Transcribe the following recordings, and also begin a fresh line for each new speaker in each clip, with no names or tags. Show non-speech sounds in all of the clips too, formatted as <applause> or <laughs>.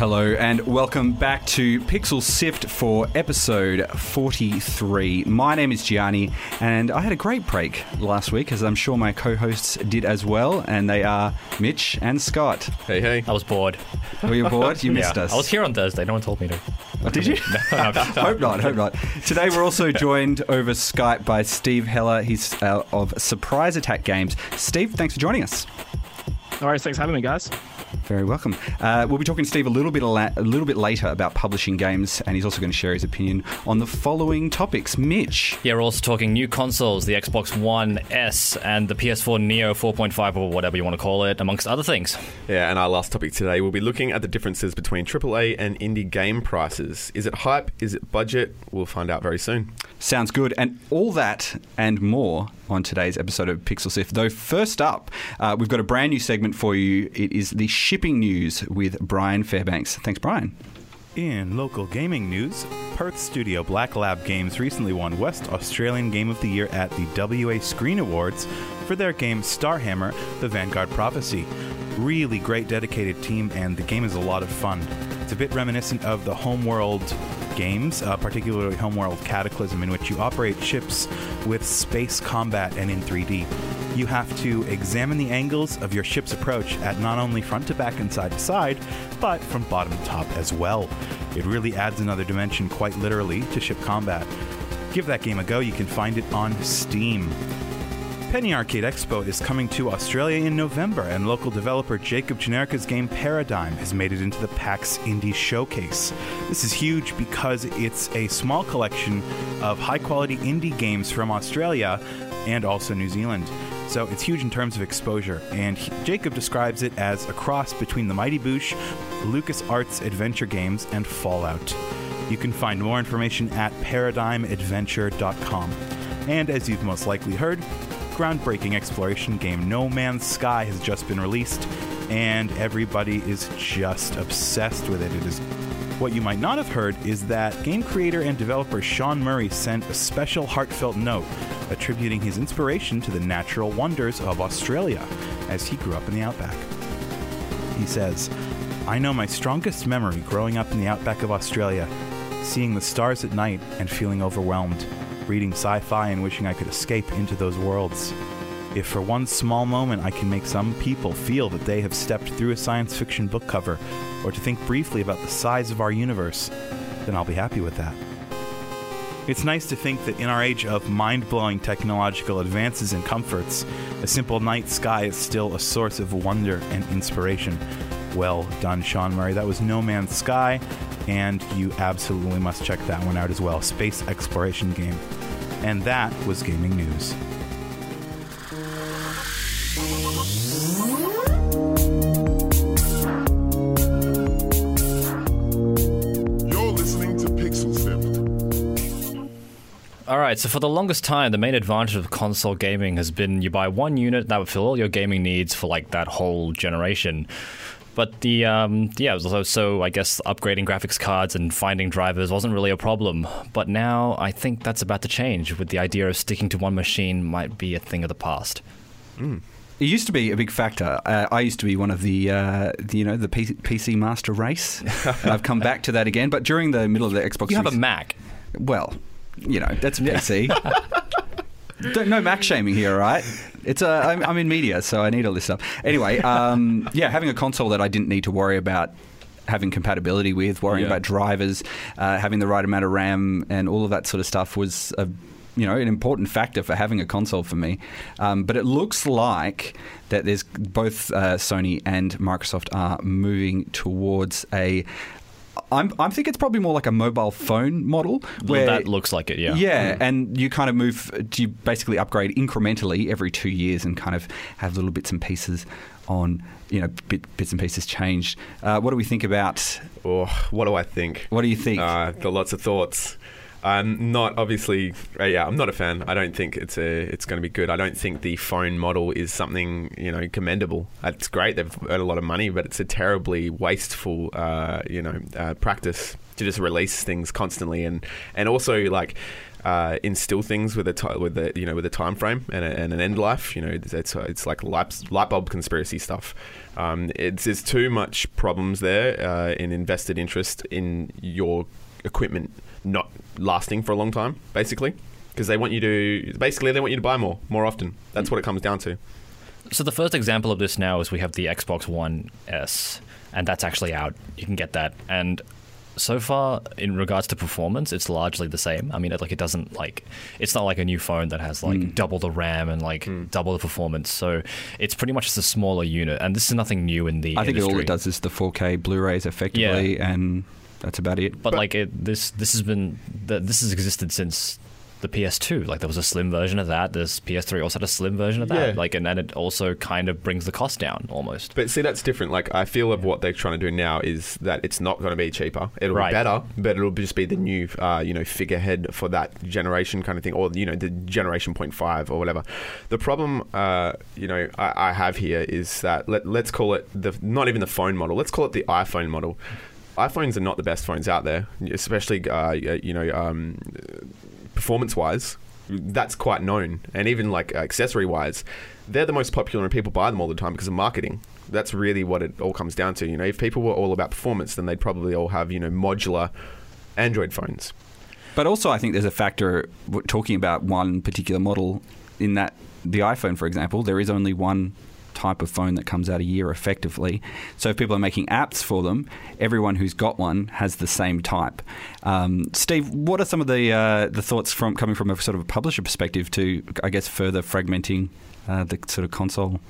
Hello and welcome back to Pixel Sift for episode 43. My name is Gianni and I had a great break last week, as I'm sure my co hosts did as well, and they are Mitch and Scott.
Hey, hey.
I was bored.
Were you bored? You <laughs> missed
yeah,
us.
I was here on Thursday. No one told me to.
Oh, did you? <laughs>
No, no. <laughs>
hope not, hope not. Today we're also joined over Skype by Steve Heller. He's uh, of Surprise Attack Games. Steve, thanks for joining us.
All right, thanks for having me, guys.
Very welcome. Uh, we'll be talking to Steve a little bit la- a little bit later about publishing games, and he's also going to share his opinion on the following topics. Mitch,
Yeah, we're also talking new consoles, the Xbox One S and the PS4 Neo 4.5 or whatever you want to call it, amongst other things.
Yeah, and our last topic today, we'll be looking at the differences between AAA and indie game prices. Is it hype? Is it budget? We'll find out very soon.
sounds good, and all that and more on today's episode of Pixel Sift. Though first up, uh, we've got a brand new segment for you. It is the shipping news with Brian Fairbanks. Thanks, Brian.
In local gaming news, Perth studio Black Lab Games recently won West Australian Game of the Year at the WA Screen Awards for their game Starhammer The Vanguard Prophecy. Really great dedicated team, and the game is a lot of fun. It's a bit reminiscent of the Homeworld games, uh, particularly Homeworld Cataclysm, in which you operate ships with space combat and in 3D. You have to examine the angles of your ship's approach at not only front to back and side to side, but from bottom to top as well. It really adds another dimension, quite literally, to ship combat. Give that game a go, you can find it on Steam. Penny Arcade Expo is coming to Australia in November, and local developer Jacob Janerka's game Paradigm has made it into the PAX Indie Showcase. This is huge because it's a small collection of high quality indie games from Australia and also New Zealand. So it's huge in terms of exposure, and he- Jacob describes it as a cross between the Mighty Boosh, LucasArts adventure games, and Fallout. You can find more information at paradigmadventure.com. And as you've most likely heard, groundbreaking exploration game No Man's Sky has just been released, and everybody is just obsessed with it. It is what you might not have heard is that game creator and developer Sean Murray sent a special heartfelt note attributing his inspiration to the natural wonders of Australia as he grew up in the outback. He says, I know my strongest memory growing up in the outback of Australia, seeing the stars at night and feeling overwhelmed, reading sci fi and wishing I could escape into those worlds. If for one small moment I can make some people feel that they have stepped through a science fiction book cover, or to think briefly about the size of our universe, then I'll be happy with that. It's nice to think that in our age of mind blowing technological advances and comforts, a simple night sky is still a source of wonder and inspiration. Well done, Sean Murray. That was No Man's Sky, and you absolutely must check that one out as well. Space exploration game. And that was gaming news.
Right, so for the longest time, the main advantage of console gaming has been you buy one unit that would fill all your gaming needs for like that whole generation. But the um, yeah, so, so I guess upgrading graphics cards and finding drivers wasn't really a problem. But now I think that's about to change. With the idea of sticking to one machine might be a thing of the past.
It used to be a big factor. Uh, I used to be one of the, uh, the you know, the P- PC master race. <laughs> I've come back to that again. But during the middle of the Xbox,
You have a Mac.
well, you know, that's PC. <laughs> Don't, no Mac shaming here, right? It's uh, I'm, I'm in media, so I need all this stuff. Anyway, um, yeah, having a console that I didn't need to worry about having compatibility with, worrying
Yeah.
about drivers, uh, having the right amount of RAM, and all of that sort of stuff was a you know an important factor for having a console for me. Um, but it looks like that there's both uh, Sony and Microsoft are moving towards a. I'm, I think it's probably more like a mobile phone model where
that looks like it. Yeah.
yeah, and you kind of move, you basically upgrade incrementally every two years and kind of have little bits and pieces on, you know, bit, bits and pieces changed. Uh, what do we think about,
Oh, what do I think?
what do you think?
Uh, got lots of thoughts. I'm not obviously. Uh, yeah, I'm not a fan. I don't think it's a. It's going to be good. I don't think the phone model is something you know commendable. It's great. They've earned a lot of money, but it's a terribly wasteful, uh, you know, uh, practice to just release things constantly and and also like. Uh, instill things with a with a you know with a time frame and, a, and an end life. You know, it's it's, it's like light, light bulb conspiracy stuff. Um, it's there's too much problems there uh, in invested interest in your equipment not lasting for a long time, basically, because they want you to basically they want you to buy more more often. That's what it comes down to.
So the first example of this now is we have the Xbox One S, and that's actually out. You can get that, and so far in regards to performance, it's largely the same. I mean, it, like it doesn't like it's not like a new phone that has like mm. double the RAM and like mm. double the performance. So it's pretty much just a smaller unit, and this is nothing new in the.
I think
industry.
all it does is the 4K Blu-rays effectively, and that's about it.
But, like it, this, this has been the, this has existed since the PS2. Like there was a slim version of that. This PS3 also had a slim version of that.
Yeah.
Like and then it also kind of brings the cost down almost.
But see, that's different. Like I feel of what they're trying to do now is that it's not going to be cheaper. It'll
Right.
be better, but it'll just be the new, uh, you know, figurehead for that generation kind of thing, or you know, the generation point five or whatever. The problem, uh, you know, I, I have here is that let, let's call it the not even the phone model. Let's call it the iPhone model. iPhones are not the best phones out there, especially uh, you know, um, performance wise, that's quite known. And even like accessory wise, they're the most popular and people buy them all the time because of marketing. That's really what it all comes down to. You know, if people were all about performance, then they'd probably all have, you know, modular Android phones.
But also, I think there's a factor talking about one particular model in that the iPhone, for example, there is only one type of phone that comes out a year effectively. So if people are making apps for them, everyone who's got one has the same type. Um, Steve, what are some of the uh, the thoughts from coming from a sort of a publisher perspective to, I guess, further fragmenting uh, the sort of console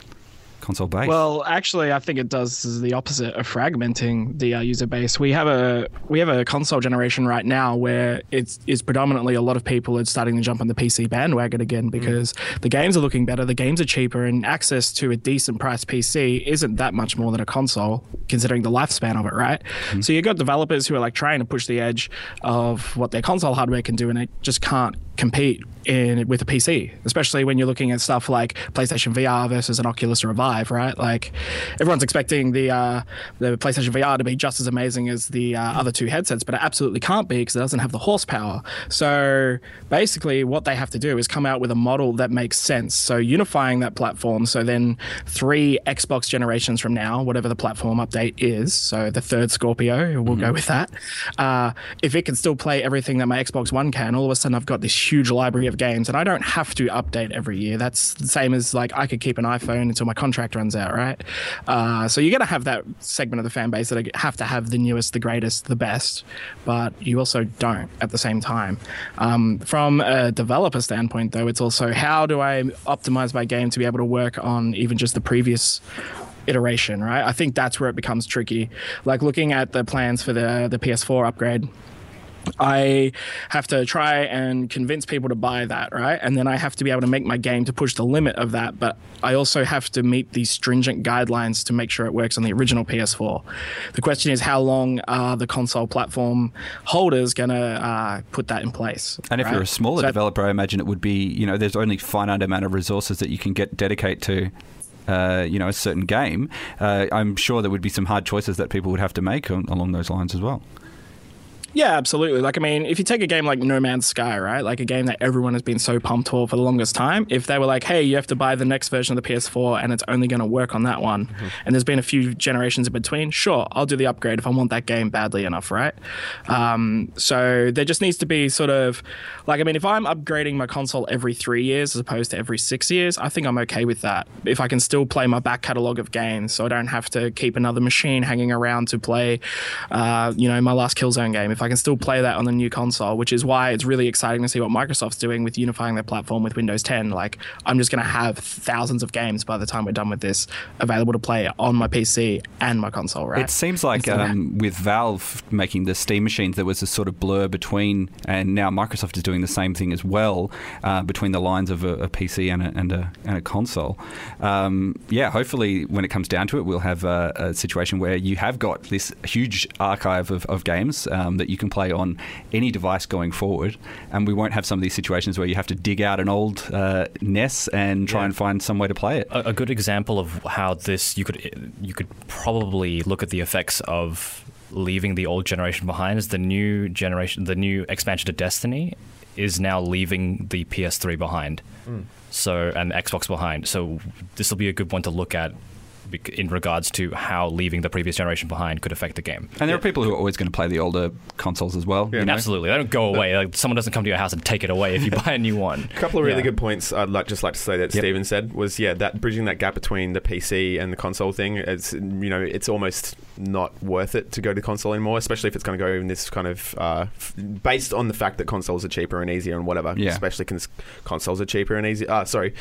console base?
Well, actually, I think it does the opposite of fragmenting the uh, user base. We have a we have a console generation right now where it's is predominantly a lot of people are starting to jump on the PC bandwagon again because the games are looking better, the games are cheaper, and access to a decent price PC isn't that much more than a console, considering the lifespan of it, right? So you've got developers who are like trying to push the edge of what their console hardware can do, and it just can't compete in with a PC, especially when you're looking at stuff like PlayStation VR versus an Oculus or a Vive, right? Like everyone's expecting the uh, the PlayStation VR to be just as amazing as the uh, other two headsets, but it absolutely can't be because it doesn't have the horsepower. So basically, what they have to do is come out with a model that makes sense. So unifying that platform. So then three Xbox generations from now, whatever the platform update is, so the third Scorpio, we'll go with that. Uh, if it can still play everything that my Xbox One can, all of a sudden I've got this huge library of games, and I don't have to update every year. That's the same as like I could keep an iPhone until my contract runs out, right? Uh, so you're gonna have that segment of the fan base that have to have the newest, the greatest, the best, but you also don't at the same time. Um, from a developer standpoint, though, it's also how do I optimize my game to be able to work on even just the previous iteration, right? I think that's where it becomes tricky. Like looking at the plans for the the PS4 upgrade. I have to try and convince people to buy that, right? And then I have to be able to make my game to push the limit of that. But I also have to meet these stringent guidelines to make sure it works on the original PS4. The question is, how long are the console platform holders going to uh, put that in place?
And if
right?
you're a smaller
So-
developer, I imagine it would be, you know, there's only finite amount of resources that you can get dedicate to. Uh, you know, a certain game. Uh, I'm sure there would be some hard choices that people would have to make on, along those lines as well.
Yeah, absolutely. Like, I mean, if you take a game like No Man's Sky, right? Like a game that everyone has been so pumped for for the longest time, if they were like, hey, you have to buy the next version of the PS4 and it's only going to work on that one, and there's been a few generations in between, sure, I'll do the upgrade if I want that game badly enough, right? Um, so there just needs to be sort of, like, I mean, if I'm upgrading my console every three years as opposed to every six years, I think I'm okay with that. If I can still play my back catalog of games, so I don't have to keep another machine hanging around to play, uh, you know, my last Killzone game. If I can still play that on the new console, which is why it's really exciting to see what Microsoft's doing with unifying their platform with Windows 10. Like, I'm just going to have thousands of games by the time we're done with this available to play on my PC and my console, right?
It seems like um, with Valve making the Steam machines, there was a sort of blur between, and now Microsoft is doing the same thing as well, uh, between the lines of a, a PC and a, and a, and a console. Um, yeah, hopefully, when it comes down to it, we'll have a, a situation where you have got this huge archive of, of games um, that you can play on any device going forward, and we won't have some of these situations where you have to dig out an old uh, NES and try
Yeah.
and find some way to play it.
a, a good example of how this you could you could probably look at the effects of leaving the old generation behind is the new generation the new expansion to Destiny is now leaving the PS3 behind. So and Xbox behind. So this will be a good one to look at bec- in regards to how leaving the previous generation behind could affect the game.
And there are people who are always going to play the older consoles as well. you know?
Absolutely, they don't go away. Like, someone doesn't come to your house and take it away if you <laughs> buy a new one.
A couple of really
Yeah.
good points I'd like, just like to say that
Yep.
Steven said was yeah that bridging that gap between the PC and the console thing it's you know it's almost not worth it to go to console anymore especially if it's going to go in this kind of uh, f- based on the fact that consoles are cheaper and easier and whatever
Yeah.
especially cons- consoles are cheaper and easier. uh, sorry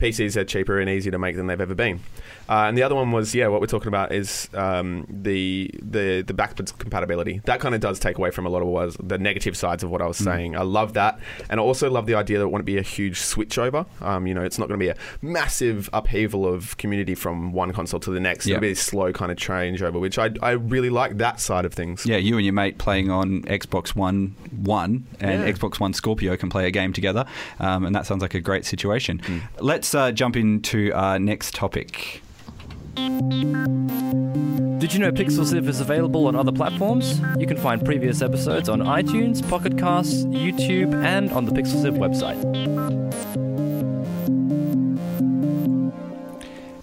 PCs are cheaper and easier to make than they've ever been. Uh, and the other one was, yeah, what we're talking about is um, the the the backwards compatibility. That kind of does take away from a lot of what was the negative sides of what I was saying. I love that, and I also love the idea that it won't be a huge switch over. Um, you know, it's not going to be a massive upheaval of community from one console to the next.
Yeah.
It'll be a slow kind of change over, which I I really like that side of things.
Yeah, you and your mate playing on Xbox One One and
Yeah.
Xbox One Scorpio can play a game together, um, and that sounds like a great situation. Let's uh, jump into our next topic.
Did you know Pixel Sift is available on other platforms? You can find previous episodes on iTunes, Pocket Casts, YouTube, and on the Pixel Sift website.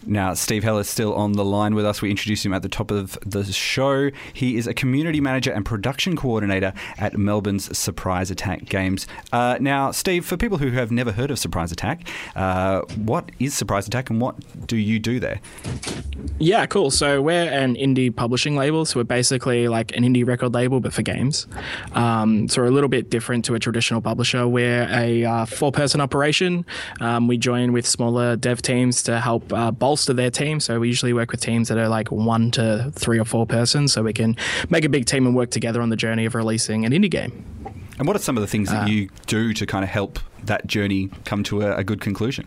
Now, Steve Heller is still on the line with us. We introduced him at the top of the show. He is a community manager and production coordinator at Melbourne's Surprise Attack Games. Uh, now, Steve, for people who have never heard of Surprise Attack, uh, what is Surprise Attack and what do you do there?
Yeah, cool. So we're an indie publishing label. So we're basically like an indie record label, but for games. Um, so we're a little bit different to a traditional publisher. We're a uh, four-person operation. Um, we join with smaller dev teams to help uh, bolster their team. So we usually work with teams that are like one to three or four persons, so we can make a big team and work together on the journey of releasing an indie game.
And what are some of the things that uh, you do to kind of help that journey come to a, a good conclusion?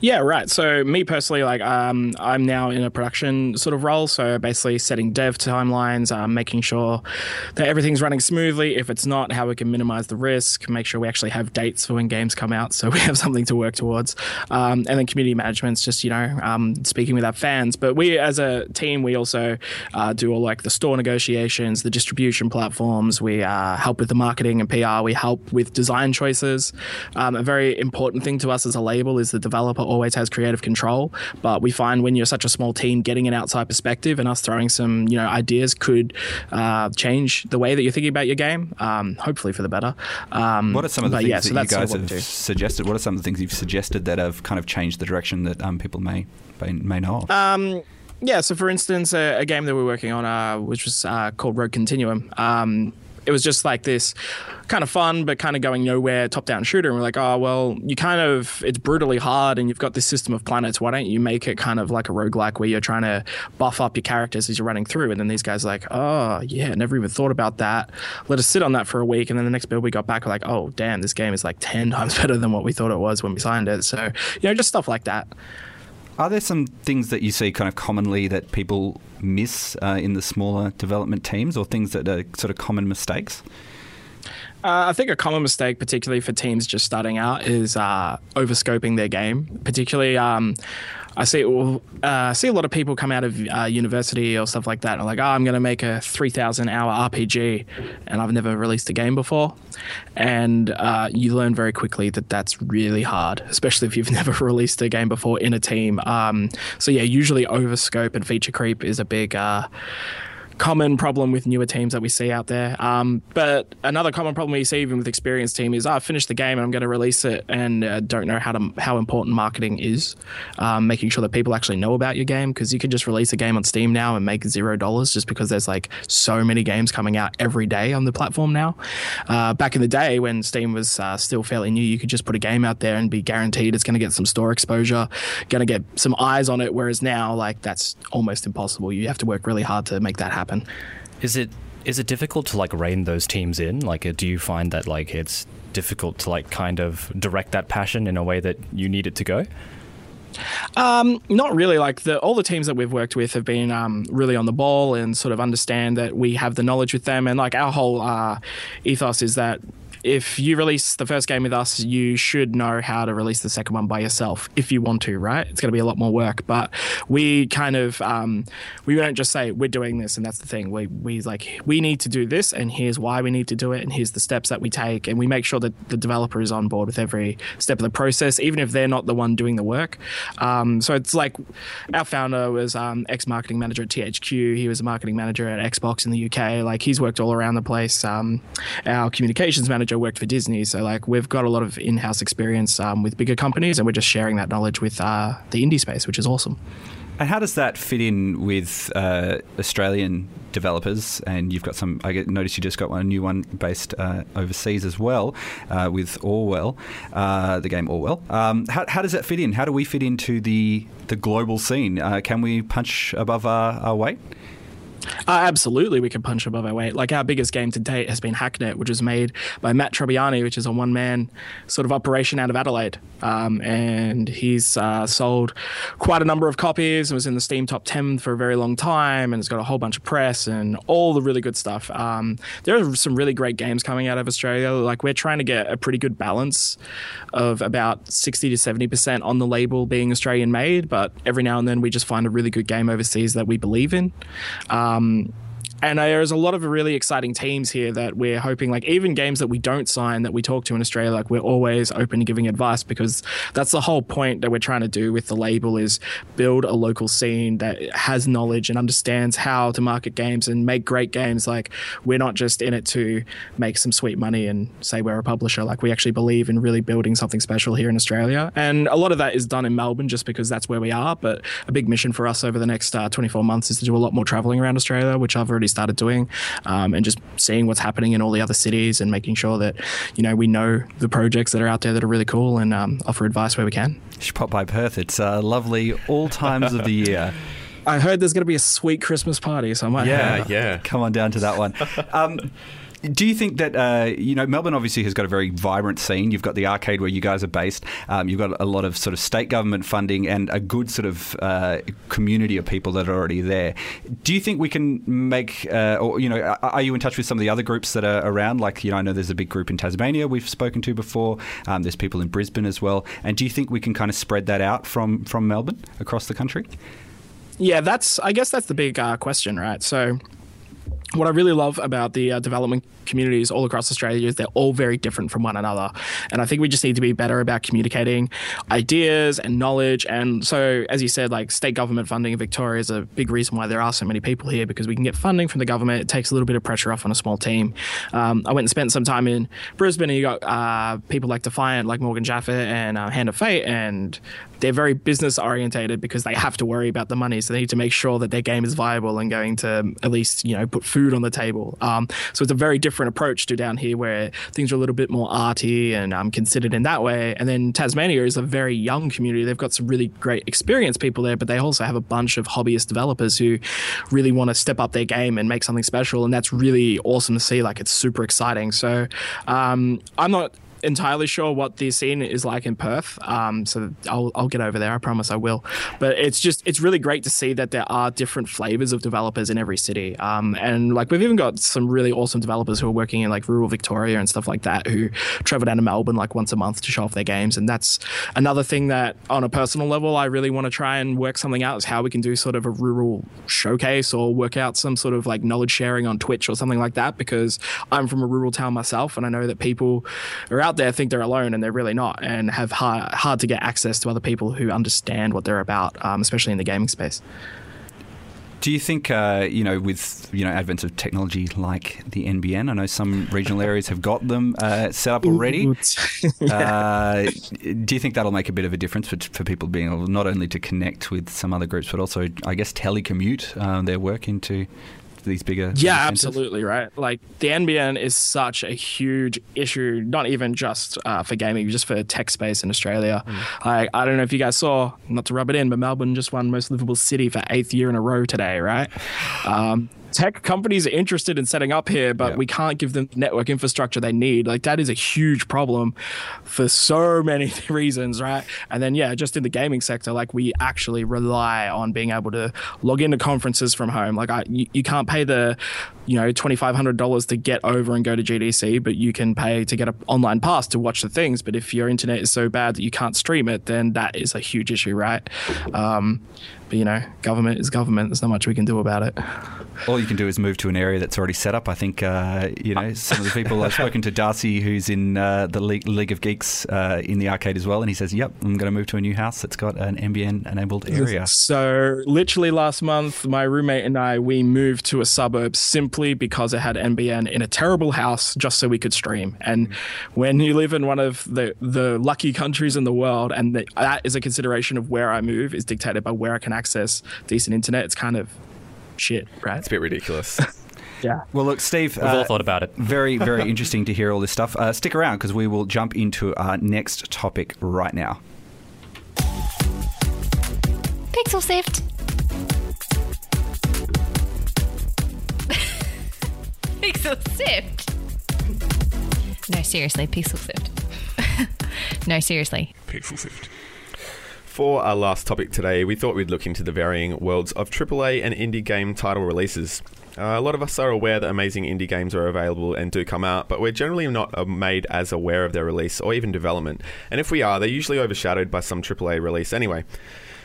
Yeah, right. So me personally, like um, I'm now in a production sort of role. So basically setting dev timelines, um, making sure that everything's running smoothly. If it's not, how we can minimize the risk, make sure we actually have dates for when games come out, so <laughs> we have something to work towards. Um, and then community management's just you know um, speaking with our fans. But we as a team, we also uh, do all like the store negotiations, the distribution platforms. We uh, help with the marketing and PR. We help with design choices. Um, a very important thing to us as a label is the developer always has creative control. But we find when you're such a small team, getting an outside perspective and us throwing some you know ideas could uh, change the way that you're thinking about your game. Um, hopefully for the better. Um,
What are some of the things
yeah,
that
so
you
that's sort of
guys have suggested? What are some of the things you've suggested that have kind of changed the direction that um, people may may, may know of?
Um, yeah, so for instance, a, a game that we're working on, uh, which was uh, called Road Continuum, um, it was just like this kind of fun, but kind of going nowhere top down shooter. And we're like, oh, well, you kind of, it's brutally hard and you've got this system of planets. Why don't you make it kind of like a roguelike where you're trying to buff up your characters as you're running through? And then these guys are like, oh, yeah, never even thought about that. Let us sit on that for a week. And then the next build we got back, we're like, oh, damn, this game is like 10 <laughs> times better than what we thought it was when we signed it. So, you know, just stuff like that.
Are there some things that you see kind of commonly that people miss uh, in the smaller development teams, or things that are sort of common mistakes?
Uh, I think a common mistake, particularly for teams just starting out, is uh, overscoping their game. Particularly, um, I see uh, see a lot of people come out of uh, university or stuff like that and like, oh, I'm going to make a 3,000 hour RPG, and I've never released a game before. And uh, you learn very quickly that that's really hard, especially if you've <laughs> never released a game before in a team. Um, so yeah, usually overscope and feature creep is a big uh, common problem with newer teams that we see out there. Um, but another common problem we see even with experienced team is oh, I finished the game and I'm going to release it and uh, don't know how to how important marketing is. Um, making sure that people actually know about your game because you can just release a game on Steam now and make zero dollars just because there's like so many games coming out every day on the platform now. Uh, back in the day when Steam was uh, still fairly new, you could just put a game out there and be guaranteed it's going to get some store exposure, going to get some eyes on it. Whereas now, like that's almost impossible. You have to work really hard to make that happen happen.
Is it is it difficult to like rein those teams in? Like, uh, do you find that like it's difficult to like kind of direct that passion in a way that you need it to go?
Um, not really. Like the all the teams that we've worked with have been um, really on the ball and sort of understand that we have the knowledge with them. And like our whole uh, ethos is that if you release the first game with us, you should know how to release the second one by yourself if you want to, right? It's going to be a lot more work, but we kind of um, we don't just say we're doing this and that's the thing. We we like we need to do this and here's why we need to do it and here's the steps that we take and we make sure that the developer is on board with every step of the process, even if they're not the one doing the work. Um, so it's like our founder was um, ex marketing manager at THQ. He was a marketing manager at Xbox in the UK. Like he's worked all around the place. Um, our communications manager manager worked for Disney, so like we've got a lot of in-house experience um, with bigger companies, and we're just sharing that knowledge with uh, the indie space, which is awesome.
And how does that fit in with uh, Australian developers? And you've got some. I noticed you just got one, a new one based uh, overseas as well, uh, with Orwell, uh, the game Orwell. Um, how, how, does that fit in? How do we fit into the the global scene? Uh, can we punch above our, our weight?
Uh, absolutely, we could punch above our weight. Like our biggest game to date has been Hacknet, which was made by Matt Trobbiani, which is a one-man sort of operation out of Adelaide, um, and he's uh, sold quite a number of copies and was in the Steam top ten for a very long time, and has got a whole bunch of press and all the really good stuff. Um, there are some really great games coming out of Australia. Like we're trying to get a pretty good balance of about sixty to seventy percent on the label being Australian made, but every now and then we just find a really good game overseas that we believe in. Um, um, and there's a lot of really exciting teams here that we're hoping, like even games that we don't sign that we talk to in Australia, like we're always open to giving advice because that's the whole point that we're trying to do with the label is build a local scene that has knowledge and understands how to market games and make great games. Like we're not just in it to make some sweet money and say we're a publisher. Like we actually believe in really building something special here in Australia, and a lot of that is done in Melbourne just because that's where we are. But a big mission for us over the next uh, 24 months is to do a lot more traveling around Australia, which I've already started doing, um, and just seeing what's happening in all the other cities and making sure that you know we know the projects that are out there that are really cool and um, offer advice where we can.
You should pop by Perth. It's uh, lovely all times of the year. <laughs>
I heard there's going to be a sweet Christmas party, so I might.
Yeah, yeah.
Come on down to that one. <laughs> Um, do you think that uh, you know Melbourne obviously has got a very vibrant scene? You've got the arcade where you guys are based. Um, you've got a lot of sort of state government funding and a good sort of uh, community of people that are already there. Do you think we can make, uh, or you know, are you in touch with some of the other groups that are around? Like you know, I know there's a big group in Tasmania we've spoken to before. Um, there's people in Brisbane as well. And do you think we can kind of spread that out from from Melbourne across the country?
Yeah, that's. I guess that's the big uh, question, right? So what I really love about the uh, development communities all across Australia they're all very different from one another. And I think we just need to be better about communicating ideas and knowledge. And so, as you said, like state government funding in Victoria is a big reason why there are so many people here because we can get funding from the government. It takes a little bit of pressure off on a small team. Um, I went and spent some time in Brisbane and you got uh, people like Defiant, like Morgan Jaffit and uh, Hand of Fate. And they're very business orientated because they have to worry about the money. So they need to make sure that their game is viable and going to at least, you know, put food on the table. Um, so it's a very different approach to down here where things are a little bit more arty and um, considered in that way. And then Tasmania is a very young community. They've got some really great experienced people there, but they also have a bunch of hobbyist developers who really want to step up their game and make something special. And that's really awesome to see. Like it's super exciting. So um, I'm not entirely sure what the scene is like in Perth. Um, so I'll, I'll get over there. I promise I will. But it's just it's really great to see that there are different flavors of developers in every city. Um, and like we've even got some really awesome developers who are working in like rural Victoria and stuff like that who travel down to Melbourne like once a month to show off their games. And that's another thing that on a personal level I really want to try and work something out is how we can do sort of a rural showcase or work out some sort of like knowledge sharing on Twitch or something like that because I'm from a rural town myself and I know that people are out there think they're alone and they're really not and have hard, hard to get access to other people who understand what they're about, um, especially in the gaming space.
Do you think, uh, you know, with you know advent of technology like the NBN, I know some regional areas have got them uh, set up already. <laughs> uh, do you think that'll make a bit of a difference for, for people being able not only to connect with some other groups, but also, I guess, telecommute um, their work into these bigger
yeah
centers?
absolutely right like the nbn is such a huge issue not even just uh, for gaming just for tech space in australia
Mm.
like i don't know if you guys saw not to rub it in but melbourne just won most livable city for eighth year in a row today right um, tech companies are interested in setting up here but
Yeah.
we can't give them the network infrastructure they need. Like that is a huge problem for so <laughs> many reasons right? And then yeah just in the gaming sector like we actually rely on being able to log into conferences from home. Like I, you, you can't pay the you know $2500 to get over and go to gdc but you can pay to get an online pass to watch the things. But if your internet is so bad that you can't stream it then that is a huge issue right? Um, but you know government is government there's not much we can do about it
All you can do is move to an area that's already set up. I think uh, you know some of the people I've spoken to. Darcy, who's in uh, the League, League of Geeks uh, in the arcade as well, and he says, "Yep, I'm going to move to a new house that's got an NBN-enabled area."
So literally last month, my roommate and I we moved to a suburb simply because it had NBN in a terrible house, just so we could stream. And when you live in one of the the lucky countries in the world, and the, that is a consideration of where I move is dictated by where I can access decent internet, it's kind of shit, right?
It's a bit ridiculous. <laughs>
Yeah.
Well, look, Steve.
We've all
uh,
thought about it.
Very, very <laughs> interesting to hear all this stuff. Uh, stick around because we will jump into our next topic right now.
Pixel Sift. <laughs> Pixel Sift. No, seriously, Pixel Sift. no, seriously.
Pixel Sift.
For our last topic today, we thought we'd look into the varying worlds of AAA and indie game title releases. Uh, a lot of us are aware that amazing indie games are available and do come out, but we're generally not uh, made as aware of their release or even development. And if we are, they're usually overshadowed by some AAA release anyway.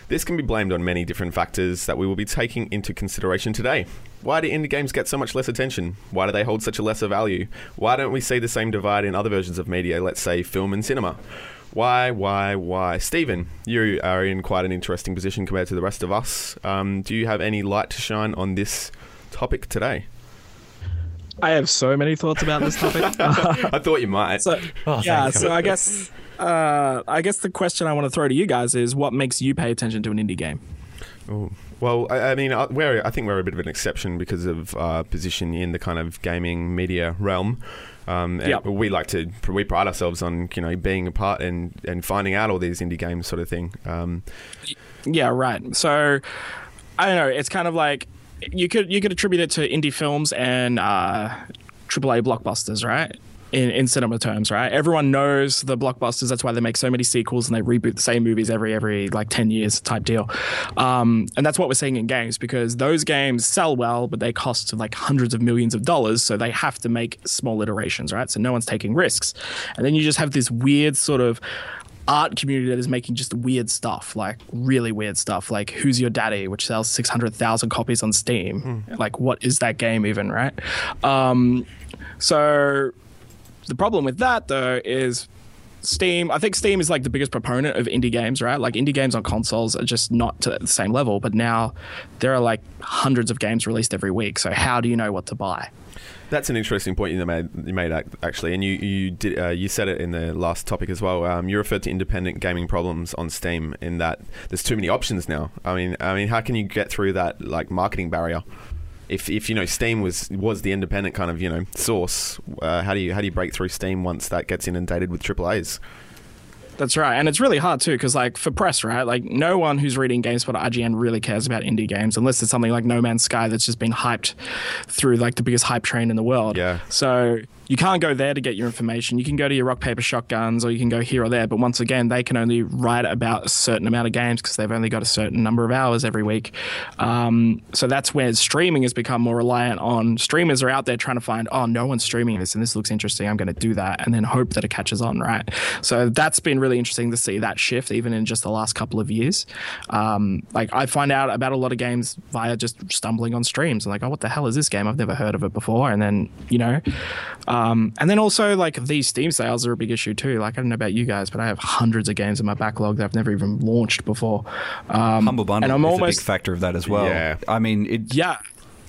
This can be blamed on many different factors that we will be taking into consideration today. Why do indie games get so much less attention? Why do they hold such a lesser value? Why don't we see the same divide in other versions of media, let's say film and cinema? Why, why, why? Stephen, you are in quite an interesting position compared to the rest of us. Um, do you have any light to shine on this topic today?
I have so many thoughts about this topic. <laughs>
I thought you might.
So,
Oh,
yeah, so I guess uh, I guess the question I want to throw to you guys is what makes you pay attention to an indie game?
Ooh. Well, I, I mean, uh, we're I think we're a bit of an exception because of our position in the kind of gaming media realm. Um, and
Yep.
we like to we pride ourselves on you know being a part and and finding out all these indie games sort of thing. Um,
Yeah, right. So I don't know. It's kind of like you could you could attribute it to indie films and uh, AAA blockbusters, right? In, in cinema terms, right? Everyone knows the blockbusters. That's why they make so many sequels and they reboot the same movies every every like ten years type deal. Um, and that's what we're seeing in games because those games sell well, but they cost like hundreds of millions of dollars, so they have to make small iterations, right? So no one's taking risks, and then you just have this weird sort of art community that is making just weird stuff, like really weird stuff, like Who's Your Daddy, which sells 600,000 copies on Steam. Like, what is that game even, right? Um, so, the problem with that, though, is Steam. I think Steam is like the biggest proponent of indie games, right? Like, indie games on consoles are just not to the same level, but now there are like hundreds of games released every week. So, how do you know what to buy?
That's an interesting point you made. You made actually, and you you did uh, you said it in the last topic as well. Um, you referred to independent gaming problems on Steam in that there's too many options now. I mean, I mean, how can you get through that like marketing barrier? If, if you know Steam was was the independent kind of you know source, uh, how do you how do you break through Steam once that gets inundated with AAA's?
That's right, and it's really hard too because, like, for press, right? Like, no one who's reading GameSpot or IGN really cares about indie games unless it's something like No Man's Sky that's just been hyped through like the biggest hype train in the world.
Yeah.
So you can't go there to get your information. You can go to your rock paper shotguns, or you can go here or there. But once again, they can only write about a certain amount of games because they've only got a certain number of hours every week. Um, so that's where streaming has become more reliant on streamers are out there trying to find, oh, no one's streaming this, and this looks interesting. I'm going to do that, and then hope that it catches on, right? So that's been really interesting to see that shift, even in just the last couple of years. Um, like I find out about a lot of games via just stumbling on streams. I'm like, oh, what the hell is this game? I've never heard of it before, and then you know. And then also like these Steam sales are a big issue too. Like I don't know about you guys, but I have hundreds of games in my backlog that I've never even launched before. Um,
Humble Bundle
and I'm
is
almost
a big factor of that as well.
Yeah.
I mean, it,
yeah.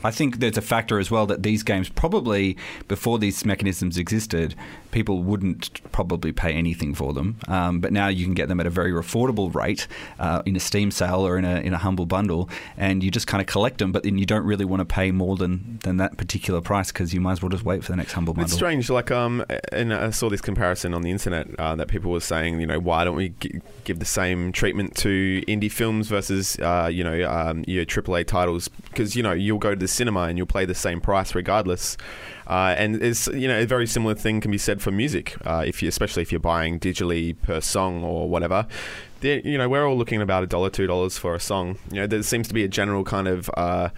I think there's a factor as well that these games probably before these mechanisms existed, people wouldn't probably pay anything for them. Um, but now you can get them at a very affordable rate uh, in a Steam sale or in a in a humble bundle, and you just kind of collect them. But then you don't really want to pay more than than that particular price because you might as well just wait for the next humble bundle.
It's strange, like um, and I saw this comparison on the internet uh, that people were saying, you know, why don't we g- give the same treatment to indie films versus, uh, you know, um, your AAA titles? Because you know you'll go to the cinema and you'll pay the same price regardless. Uh, and it's you know a very similar thing can be said for music, uh, if you especially if you're buying digitally per song or whatever. You know, we're all looking at about a dollar, two dollars for a song. You know, there seems to be a general kind of uh,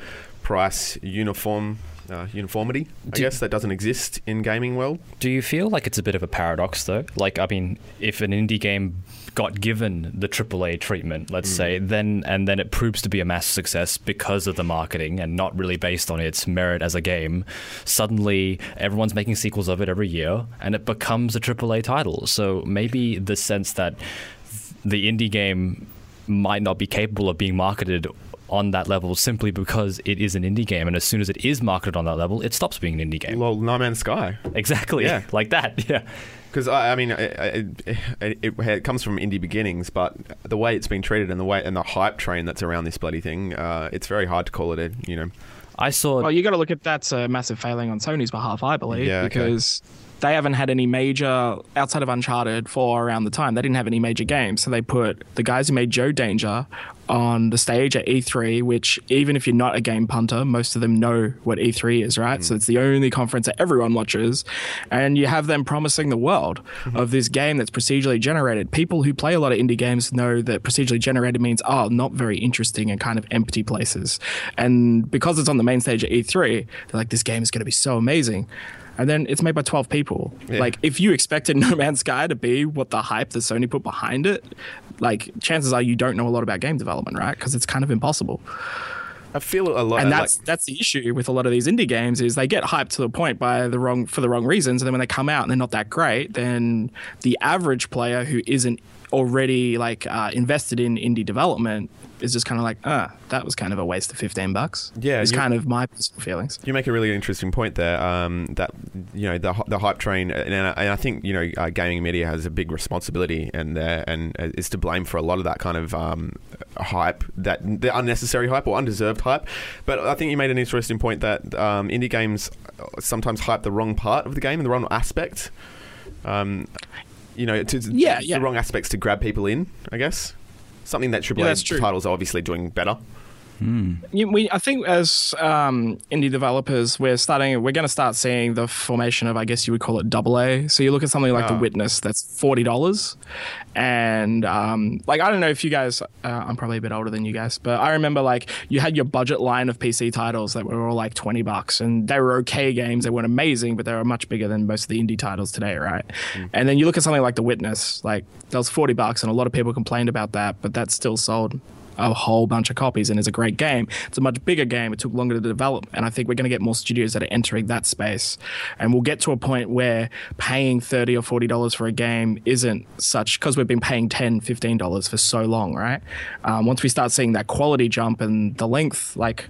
price uniform. Uh, uniformity, I
Do-
guess, that doesn't exist in gaming world.
Do you feel like it's a bit of a paradox, though? Like, I mean, if an indie game got given the AAA treatment, let's mm. say, then and then it proves to be a massive success because of the marketing and not really based on its merit as a game, suddenly everyone's making sequels of it every year, and it becomes a AAA title. So maybe the sense that the indie game might not be capable of being marketed on that level simply because it is an indie game and as soon as it is marketed on that level it stops being an indie game
Well, No Man's Sky,
exactly
Yeah. <laughs>
like that yeah
because I, I mean, it, it, it, it comes from indie beginnings, but the way it's been treated and the way and the hype train that's around this bloody thing, uh, it's very hard to call it a you know.
i saw
Well, you got to look at that's a massive failing on Sony's behalf, I believe,
Yeah, okay.
They haven't had any major outside of Uncharted for around the time. They didn't have any major games, so they put the guys who made Joe Danger on the stage at E3, which even if you're not a game punter, most of them know what E3 is, right? So mm. it's the only conference that everyone watches, and you have them promising the world mm-hmm. of this game that's procedurally generated. People who play a lot of indie games know that procedurally generated means oh, not very interesting and kind of empty places, and because it's on the main stage at E3, they're like, this game is going to be so amazing. And then it's made by 12 people.
Yeah.
Like, if you expected <laughs> No Man's Sky to be what the hype that Sony put behind it, like, chances are you don't know a lot about game development, right? Because it's kind of impossible.
I feel a lot.
And
like-
that's that's the issue with a lot of these indie games is they get hyped to the point by the wrong for the wrong reasons, and then when they come out and they're not that great, then the average player who isn't already like uh, invested in indie development is just kind of like, ah, that was kind of a waste of fifteen bucks.
Yeah,
it's kind of my personal feelings.
You make a really interesting point there. Um, that you know the the hype train, and, I- and I think you know uh, gaming media has a big responsibility, and uh, and uh, is to blame for a lot of that kind of um, hype, that the unnecessary hype or undeserved hype. But I think you made an interesting point that um, indie games sometimes hype the wrong part of the game and the wrong aspect. Um, you know, to,
Yeah, yeah.
the wrong aspects to grab people in. I guess something that AAA
that's true.
titles are obviously doing better.
You- we, I think as um, indie developers, we're starting. We're going to start seeing the formation of, I guess you would call it double A. So you look at something like The
Ah.
Witness, that's forty dollars, and um, like I don't know if you guys. Uh, I'm probably a bit older than you guys, but I remember like you had your budget line of PC titles that were all like twenty bucks, and they were okay games. They weren't amazing, but they were much bigger than most of the indie titles today, right? And then you look at something like The Witness, like that was forty bucks, and a lot of people complained about that, but that's still sold a whole bunch of copies and is a great game. It's a much bigger game. It took longer to develop. And I think we're going to get more studios that are entering that space. And we'll get to a point where paying 30 or $40 for a game isn't such, because we've been paying $10, $15 for so long, right? Um, once we start seeing that quality jump and the length, like,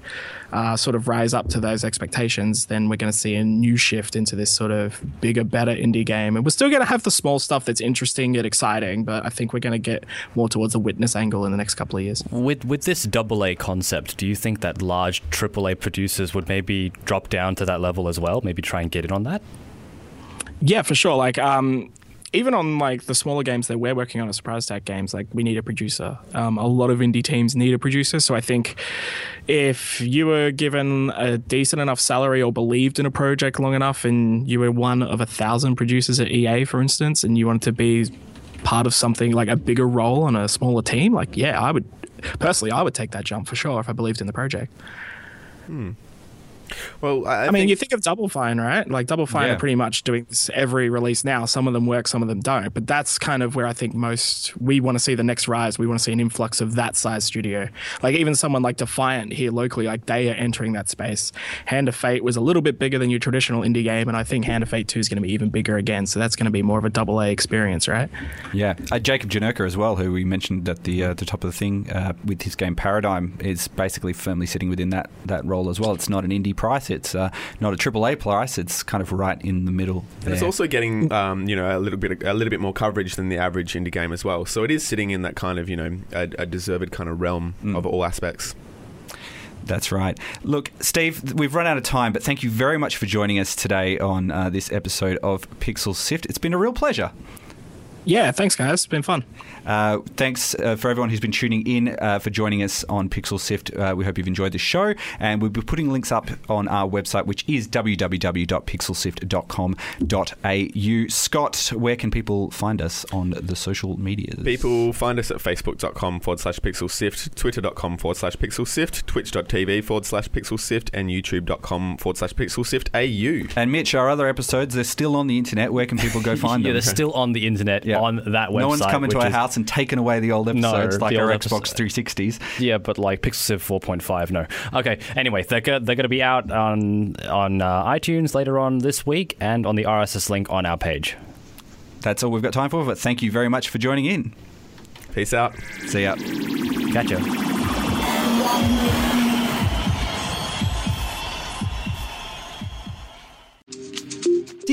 uh, sort of rise up to those expectations, then we're going to see a new shift into this sort of bigger, better indie game. And we're still going to have the small stuff that's interesting and exciting, but I think we're going to get more towards the witness angle in the next couple of years.
With with this double A concept, do you think that large triple A producers would maybe drop down to that level as well? Maybe try and get in on that?
Yeah, for sure. Like, um, even on like the smaller games that we're working on as surprise attack games, like we need a producer. Um, a lot of indie teams need a producer. So I think if you were given a decent enough salary or believed in a project long enough, and you were one of a thousand producers at EA, for instance, and you wanted to be part of something like a bigger role on a smaller team, like yeah, I would personally, I would take that jump for sure if I believed in the project.
Well, I, I,
I mean,
think-
you think of Double Fine, right? Like Double Fine
Yeah.
are pretty much doing this every release now. Some of them work, some of them don't. But that's kind of where I think most we want to see the next rise. We want to see an influx of that size studio. Like even someone like Defiant here locally, like they are entering that space. Hand of Fate was a little bit bigger than your traditional indie game, and I think Hand of Fate Two is going to be even bigger again. So that's going to be more of a double A experience, right?
Yeah, uh, Jacob Janerka as well, who we mentioned at the uh, the top of the thing uh, with his game Paradigm, is basically firmly sitting within that, that role as well. It's not an indie price, it's uh, not a triple A price. It's kind of right in the middle.
And it's also getting, um, you know, a little bit, a little bit more coverage than the average indie game as well. So it is sitting in that kind of, you know, a, a deserved kind of realm of all aspects.
That's right. Look, Steve, we've run out of time, but thank you very much for joining us today on uh, this episode of Pixel Sift. It's been a real pleasure.
Yeah, thanks guys. It's been fun.
Uh, thanks uh, for everyone who's been tuning in uh, for joining us on Pixel Sift. Uh, we hope you've enjoyed the show, and we'll be putting links up on our website, which is www.pixelsift.com.au. Scott, where can people find us on the social media?
People find us at facebook.com forward slash pixel sift, twitter.com forward slash pixel sift, twitch.tv forward slash pixel sift, and youtube.com forward slash pixel sift AU.
And Mitch, our other episodes, they're still on the internet. Where can people go <laughs> find
yeah,
them?
they're still on the internet
Yeah.
On that website.
no one's come into our
is-
house and taken away the old
No,
episodes like
the
our
old
Xbox 360s.
Yeah, but like Pixel Sift 4.5, no. Okay, anyway, they're, go- they're going to be out on on uh, iTunes later on this week and on the RSS link on our page.
That's all we've got time for, but thank you very much for joining in.
Peace out.
See ya.
Catch